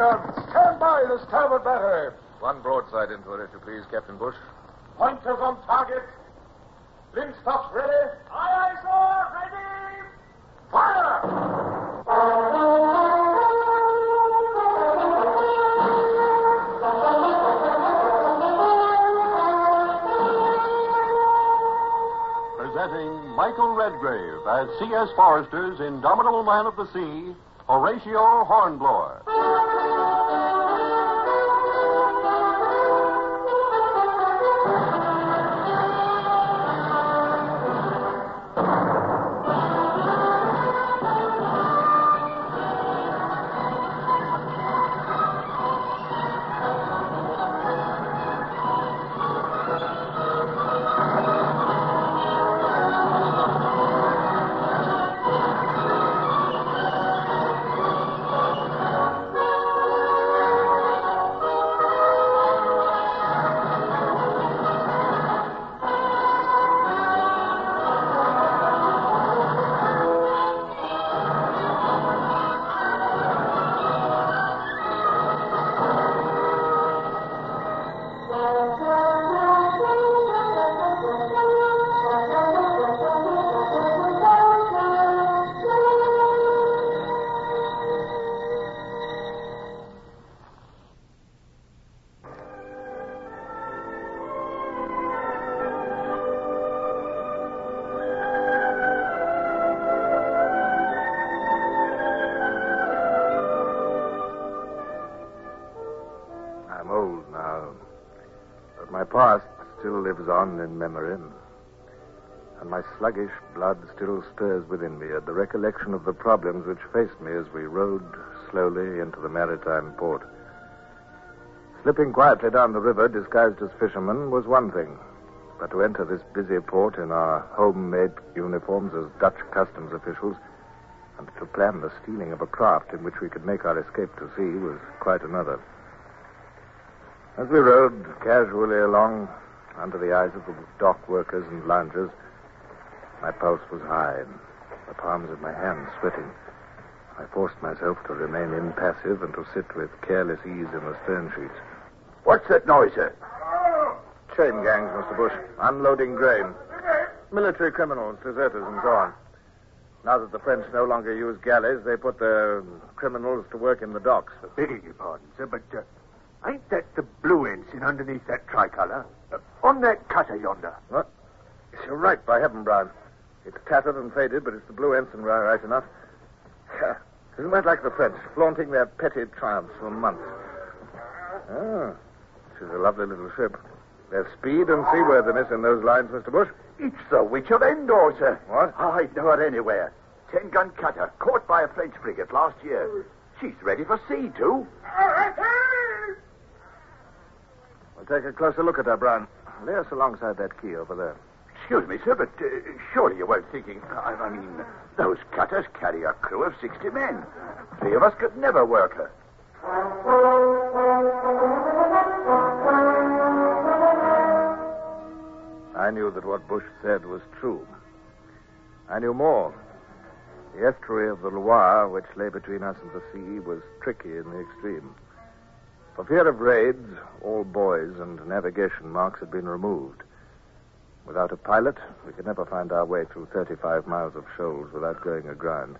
gun. Stand by the starboard battery. One broadside into it, if you please, Captain Bush. Pointers on target. Linstocks ready. Aye, aye, sir. Ready. Fire! Presenting Michael Redgrave as C.S. Forester's Indomitable Man of the Sea, Horatio Hornblower. On in memory. And my sluggish blood still stirs within me at the recollection of the problems which faced me as we rowed slowly into the maritime port. Slipping quietly down the river, disguised as fishermen, was one thing. But to enter this busy port in our homemade uniforms as Dutch customs officials, and to plan the stealing of a craft in which we could make our escape to sea was quite another. As we rowed casually along under the eyes of the dock workers and loungers, my pulse was high and the palms of my hands sweating. I forced myself to remain impassive and to sit with careless ease in the stern sheets. What's that noise, sir? Chain gangs, Mr. Bush, unloading grain. Military criminals, deserters, and so on. Now that the French no longer use galleys, they put the criminals to work in the docks. Begging your pardon, sir, but uh, ain't that the blue ensign underneath that tricolour? Uh, on that cutter yonder. What? Yes, you're right, by heaven, Brown. It's tattered and faded, but it's the blue ensign right, right enough. Isn't that like the French, flaunting their petty triumphs for months? Ah, she's a lovely little ship. There's speed and seaworthiness in those lines, Mr. Bush. It's the Witch of Endor, sir. What? I know her anywhere. Ten gun cutter, caught by a French frigate last year. She's ready for sea, too. We'll take a closer look at her, Brown. Lay us alongside that quay over there. Excuse me, sir, but uh, surely you weren't thinking. I, I mean, those cutters carry a crew of 60 men. Three of us could never work her. I knew that what Bush said was true. I knew more. The estuary of the Loire, which lay between us and the sea, was tricky in the extreme. For fear of raids, all buoys and navigation marks had been removed. Without a pilot, we could never find our way through 35 miles of shoals without going aground.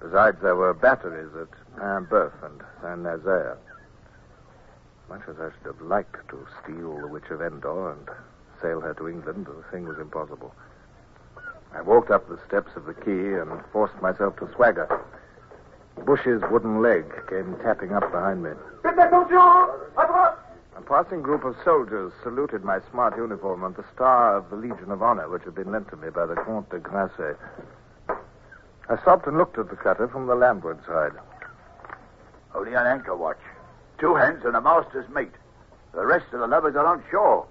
Besides, there were batteries at Paimboeuf and Saint Nazaire. Much as I should have liked to steal the Witch of Endor and sail her to England, the thing was impossible. I walked up the steps of the quay and forced myself to swagger. Bush's wooden leg came tapping up behind me. A passing group of soldiers saluted my smart uniform and the star of the Legion of Honor, which had been lent to me by the Comte de Grasse. I stopped and looked at the cutter from the landward side. Only an anchor watch. Two hands and a master's mate. The rest of the lovers are on shore.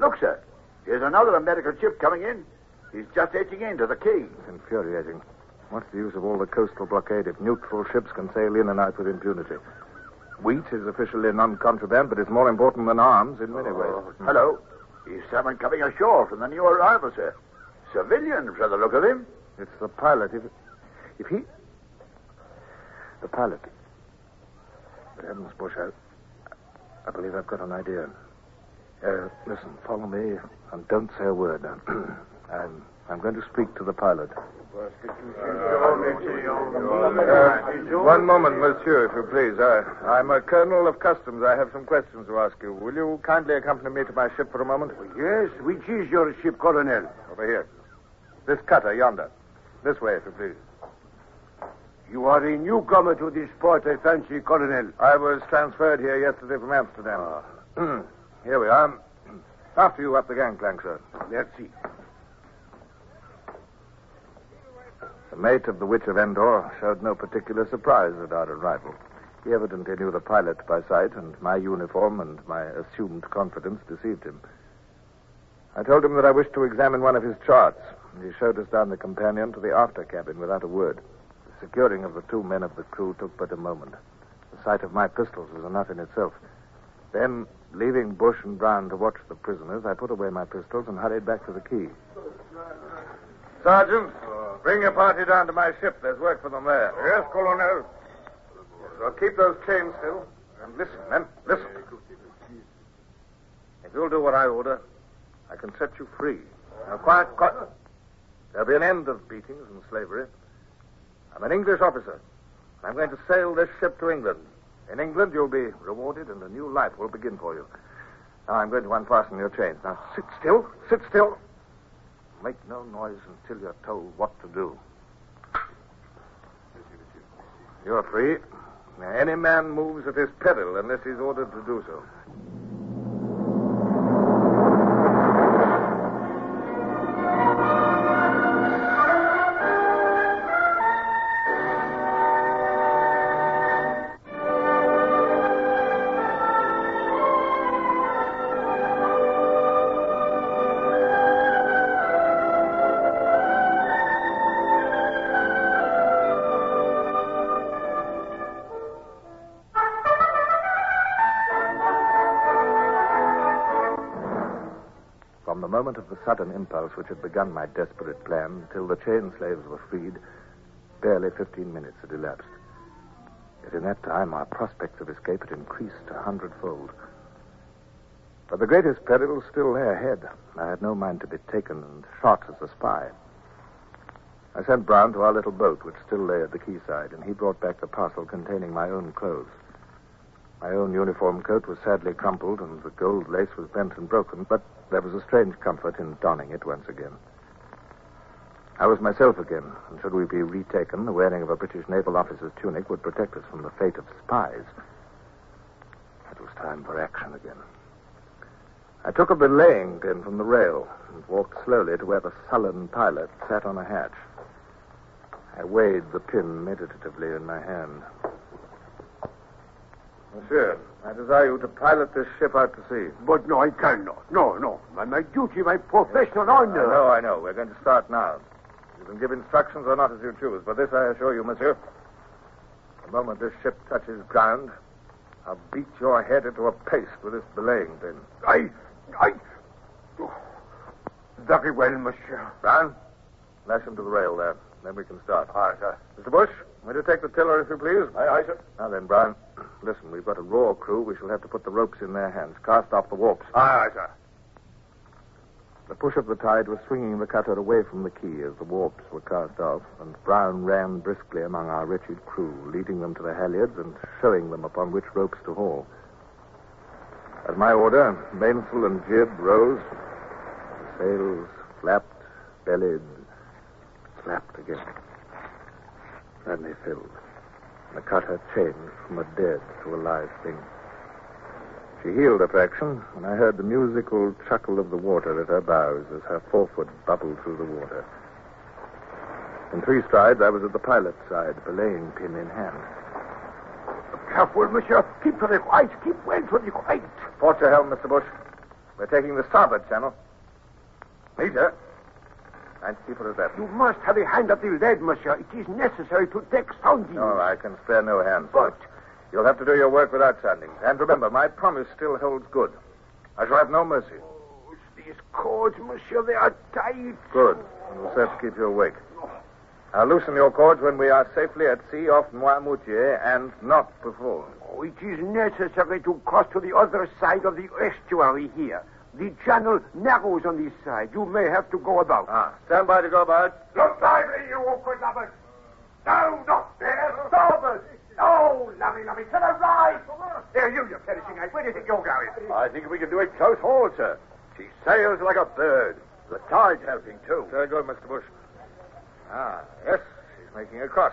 Look, sir. Here's another American ship coming in. He's just edging into the quay. It's infuriating. What's the use of all the coastal blockade if neutral ships can sail in and out with impunity? Wheat is officially non-contraband, but it's more important than arms in many ways. Oh, hello. He's someone coming ashore from the new arrival, sir. Civilian, for the look of him. It's the pilot. If, if he... The pilot. Good heavens, Bush, I, I believe I've got an idea. Uh, listen, follow me and don't say a word. I'm, I'm going to speak to the pilot. Uh, one moment, monsieur, if you please. I, I'm a colonel of customs. I have some questions to ask you. Will you kindly accompany me to my ship for a moment? Yes, which is your ship, Colonel? Over here. This cutter yonder. This way, if you please. You are a newcomer to this port, I fancy, Colonel. I was transferred here yesterday from Amsterdam. here we are. After you up the gangplank, sir. Merci. The mate of the Witch of Endor showed no particular surprise at our arrival. He evidently knew the pilot by sight, and my uniform and my assumed confidence deceived him. I told him that I wished to examine one of his charts, and he showed us down the companion to the after cabin without a word. The securing of the two men of the crew took but a moment. The sight of my pistols was enough in itself. Then, leaving Bush and Brown to watch the prisoners, I put away my pistols and hurried back to the quay. Sergeant, bring your party down to my ship. There's work for them there. Yes, Colonel. So keep those chains still. And listen, men, listen. If you'll do what I order, I can set you free. Now, quiet, quiet. There'll be an end of beatings and slavery. I'm an English officer. I'm going to sail this ship to England. In England, you'll be rewarded, and a new life will begin for you. Now, I'm going to unfasten your chains. Now, sit still. Sit still. Make no noise until you're told what to do. You're free. Now, any man moves at his peril unless he's ordered to do so. Moment of the sudden impulse which had begun my desperate plan till the chain slaves were freed, barely 15 minutes had elapsed. Yet in that time, our prospects of escape had increased a hundredfold. But the greatest peril still lay ahead. I had no mind to be taken and shot as a spy. I sent Brown to our little boat, which still lay at the quayside, and he brought back the parcel containing my own clothes. My own uniform coat was sadly crumpled, and the gold lace was bent and broken, but there was a strange comfort in donning it once again. I was myself again, and should we be retaken, the wearing of a British naval officer's tunic would protect us from the fate of spies. It was time for action again. I took a belaying pin from the rail and walked slowly to where the sullen pilot sat on a hatch. I weighed the pin meditatively in my hand. Monsieur, I desire you to pilot this ship out to sea. But no, I cannot. No, no. My, my duty, my professional honor. No, I know. We're going to start now. You can give instructions or not as you choose, but this I assure you, monsieur. The moment this ship touches ground, I'll beat your head into a paste with this belaying pin. I. I. Oh, very well, monsieur. Brown, lash him to the rail there. Then we can start. All right, sir. Mr. Bush, will you take the tiller, if you please? Aye, aye, sir. Now then, Brown, listen, we've got a raw crew. We shall have to put the ropes in their hands. Cast off the warps. Aye, aye, sir. The push of the tide was swinging the cutter away from the quay as the warps were cast off, and Brown ran briskly among our wretched crew, leading them to the halyards and showing them upon which ropes to haul. At my order, mainsail and jib rose. The sails flapped, bellied, flapped again. They filled. The cutter changed from a dead to a live thing. She heeled a fraction, and I heard the musical chuckle of the water at her bows as her forefoot bubbled through the water. In three strides, I was at the pilot's side, belaying pin in hand. Careful, monsieur. Keep to the right. Keep well to the right. Port your helm, Mr. Bush. We're taking the starboard channel. Major. It that. You must have a hand at the lead, monsieur. It is necessary to deck soundings. No, I can spare no hands. But You'll have to do your work without soundings. And remember, my promise still holds good. I shall have no mercy. Oh, these cords, monsieur, they are tight. Good. And we'll have to keep you awake. I'll loosen your cords when we are safely at sea off Noirmoutier and not before. Oh, it is necessary to cross to the other side of the estuary here. The channel narrows on this side. You may have to go about. Ah, stand by to go about. Look lively, you awkward lovers. No, not there. Starboard. No, lummy, lummy, to the right. There, you, you perishing eyes. Where do you think you're going? I think we can do it close haul, sir. She sails like a bird. The tide's helping, too. Very good, Mr. Bush. Ah, yes, she's making a cross.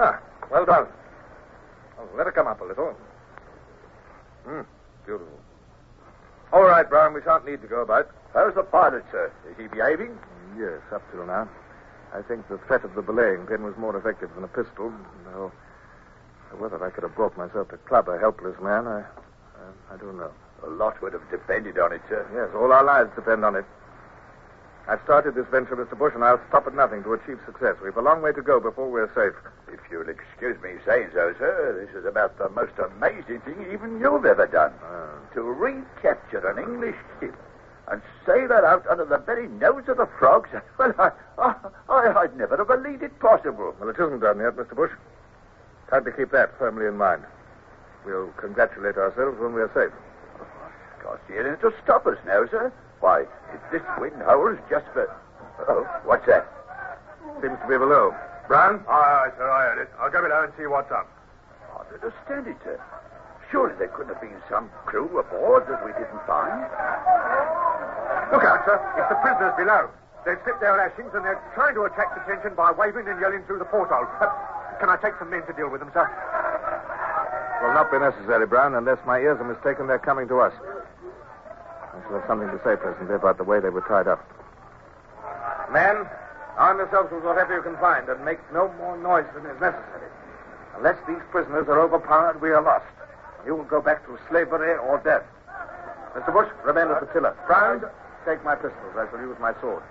Ah, well done. Oh, let her come up a little. Hmm, beautiful. All right, Brown, we shan't need to go about. How's the pilot, sir? Is he behaving? Yes, up till now. I think the threat of the belaying pin was more effective than a pistol, though whether I could have brought myself to club a helpless man, I, I, I don't know. A lot would have depended on it, sir. Yes, all our lives depend on it. I've started this venture, Mr. Bush, and I'll stop at nothing to achieve success. We've a long way to go before we're safe. If you'll excuse me saying so, sir, this is about the most amazing thing even you've ever done. Ah. To recapture an English ship and sail her out under the very nose of the frogs. Well, I, I, I'd never have believed it possible. Well, it isn't done yet, Mr. Bush. Time to keep that firmly in mind. We'll congratulate ourselves when we're safe. Can't see anything to stop us now, sir. Why, if this wind howls just for... Oh, what's that? Seems to be below. Brown? Aye, aye, sir, I heard it. I'll go below and see what's up. I don't understand it, sir. Surely there couldn't have been some crew aboard that we didn't find. Look out, sir. It's the prisoners below. They've slipped their lashings and they're trying to attract attention by waving and yelling through the porthole. Uh, can I take some men to deal with them, sir? Will not be necessary, Brown, unless my ears are mistaken. They're coming to us. I shall have something to say presently about the way they were tied up. Men, arm yourselves with whatever you can find and make no more noise than is necessary. Unless these prisoners are overpowered, we are lost. You will go back to slavery or death. Mr. Bush, remain at the tiller. Brown, take my pistols. I shall use my sword.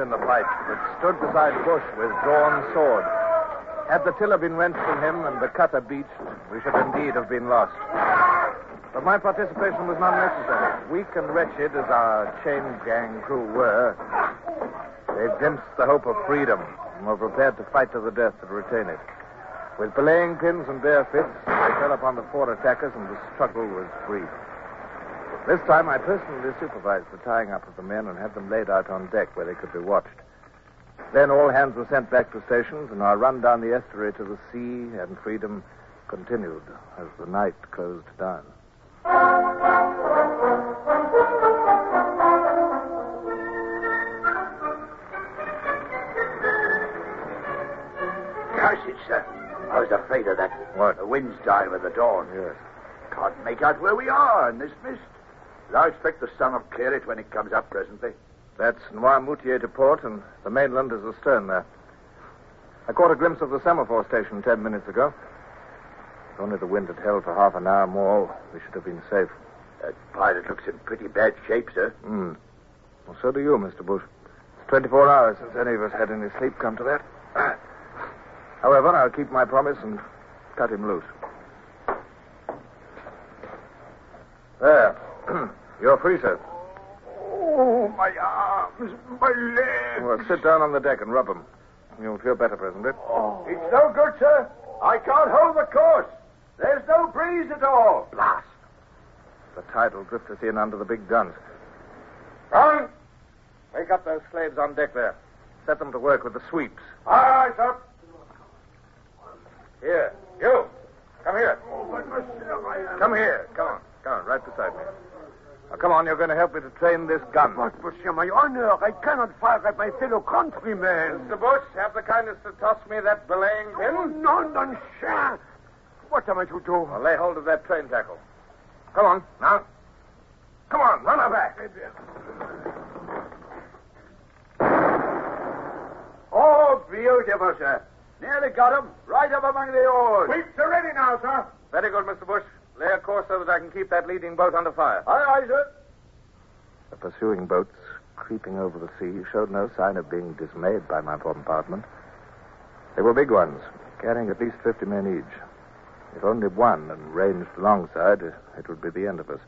In the fight, but stood beside Bush with drawn sword. Had the tiller been wrenched from him and the cutter beached, we should indeed have been lost. But my participation was not necessary. Weak and wretched as our chain gang crew were, they glimpsed the hope of freedom and were prepared to fight to the death to retain it. With belaying pins and bare fists, they fell upon the four attackers, and the struggle was brief. This time I personally supervised the tying up of the men and had them laid out on deck where they could be watched. Then all hands were sent back to stations, and our run down the estuary to the sea and freedom continued as the night closed down. Curse it, sir. I was afraid of that. What? The wind's dying with the dawn. Yes. Can't make out where we are in this mist. But I expect the sun will clear it when it comes up presently. That's Noirmoutier to port, and the mainland is astern there. I caught a glimpse of the semaphore station ten minutes ago. If only the wind had held for half an hour more, we should have been safe. That pilot looks in pretty bad shape, sir. Hmm. Well, so do you, Mr. Bush. It's 24 hours since any of us had any sleep come to that. However, I'll keep my promise and cut him loose. There. You're free, sir. Oh, my arms, my legs. Well, sit down on the deck and rub them. You'll feel better presently. Oh. It's no good, sir. I can't hold the course. There's no breeze at all. Blast. The tide will drift us in under the big guns. Brown? Wake up those slaves on deck there. Set them to work with the sweeps. Aye, aye, sir. Here. You. Come here. Oh, but, monsieur, I am... Come here. Come on. Come on, right beside me. Now, come on, you're going to help me to train this gun. But, monsieur, my honor, I cannot fire at my fellow countrymen. Mr. Bush, have the kindness to toss me that belaying pin. Oh, no, non, cher. What am I to do? Well, lay hold of that train tackle. Come on, now. Come on, run her back. Oh, beautiful, sir. Nearly got him. Right up among the oars. Sweeps are ready now, sir. Very good, Mr. Bush. Lay a course so that I can keep that leading boat under fire. Aye, aye, sir. The pursuing boats, creeping over the sea, showed no sign of being dismayed by my bombardment. They were big ones, carrying at least 50 men each. If only one and ranged alongside, it would be the end of us.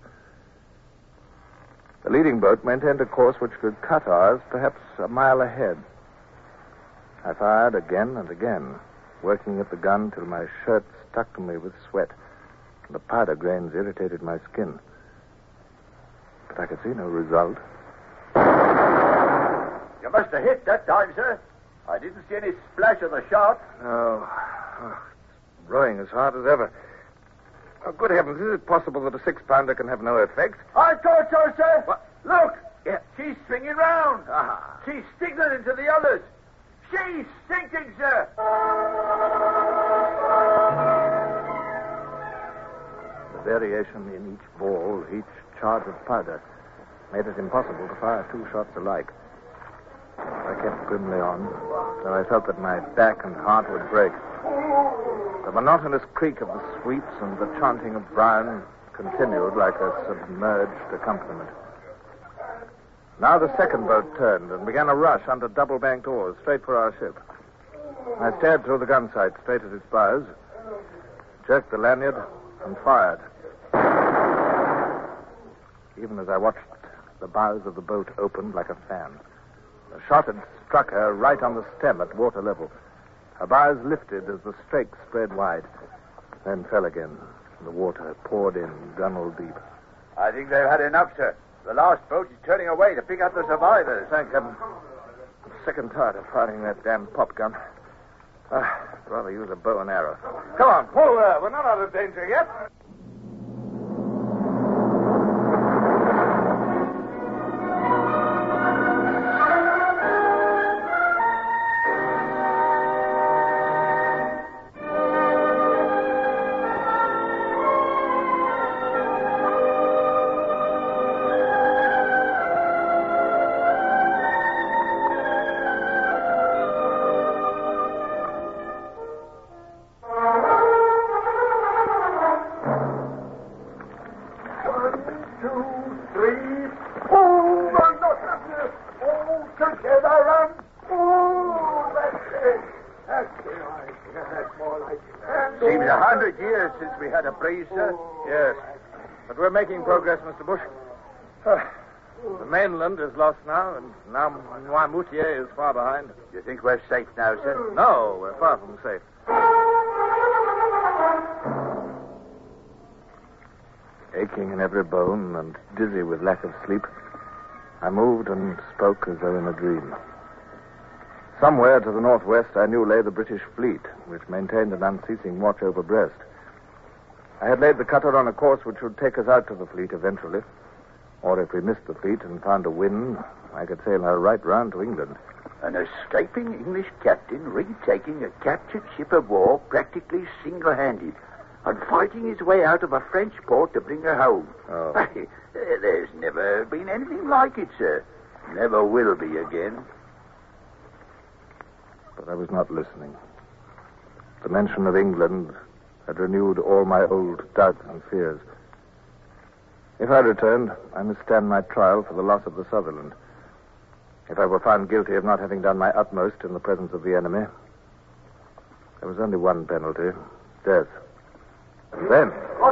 The leading boat maintained a course which could cut ours perhaps a mile ahead. I fired again and again, working at the gun till my shirt stuck to me with sweat, and the powder grains irritated my skin. But I could see no result. You must have hit that time, sir. I didn't see any splash of the shot. No. oh it's rowing as hard as ever. Oh, good heavens, is it possible that a six pounder can have no effect? I thought so, sir. What? Look. Yeah. She's swinging round. Ah. She's signaling to the others. She's sinking, sir. Variation in each ball, each charge of powder, made it impossible to fire two shots alike. I kept grimly on, though I felt that my back and heart would break. The monotonous creak of the sweeps and the chanting of Brown continued like a submerged accompaniment. Now the second boat turned and began a rush under double banked oars straight for our ship. I stared through the gun sight straight at its bows, jerked the lanyard, and fired. Even as I watched, the bows of the boat opened like a fan. The shot had struck her right on the stem at water level. Her bows lifted as the strakes spread wide, then fell again. The water poured in gunwale deep. I think they've had enough, sir. The last boat is turning away to pick up the survivors. Thank heaven. I'm sick and tired of firing that damn pop gun. Uh, I'd rather use a bow and arrow. Come on, pull there. We're not out of danger yet. Three. No, no. Oh, together and. Oh, that's it. That's it. That's more like it. Seems a hundred years since we had a breeze, sir. Yes. But we're making progress, Mr. Bush. The mainland is lost now, and now Noirmoutier is far behind. You think we're safe now, sir? No, we're far from safe. Aching in every bone and dizzy with lack of sleep, I moved and spoke as though in a dream. Somewhere to the northwest, I knew lay the British fleet, which maintained an unceasing watch over Brest. I had laid the cutter on a course which would take us out to the fleet eventually. Or if we missed the fleet and found a wind, I could sail her right round to England. An escaping English captain retaking a captured ship of war practically single handed and fighting his way out of a French port to bring her home. Oh. Eh, there's never been anything like it, sir. Never will be again. But I was not listening. The mention of England had renewed all my old doubts and fears. If I returned, I must stand my trial for the loss of the Sutherland. If I were found guilty of not having done my utmost in the presence of the enemy, there was only one penalty death. And then, oh,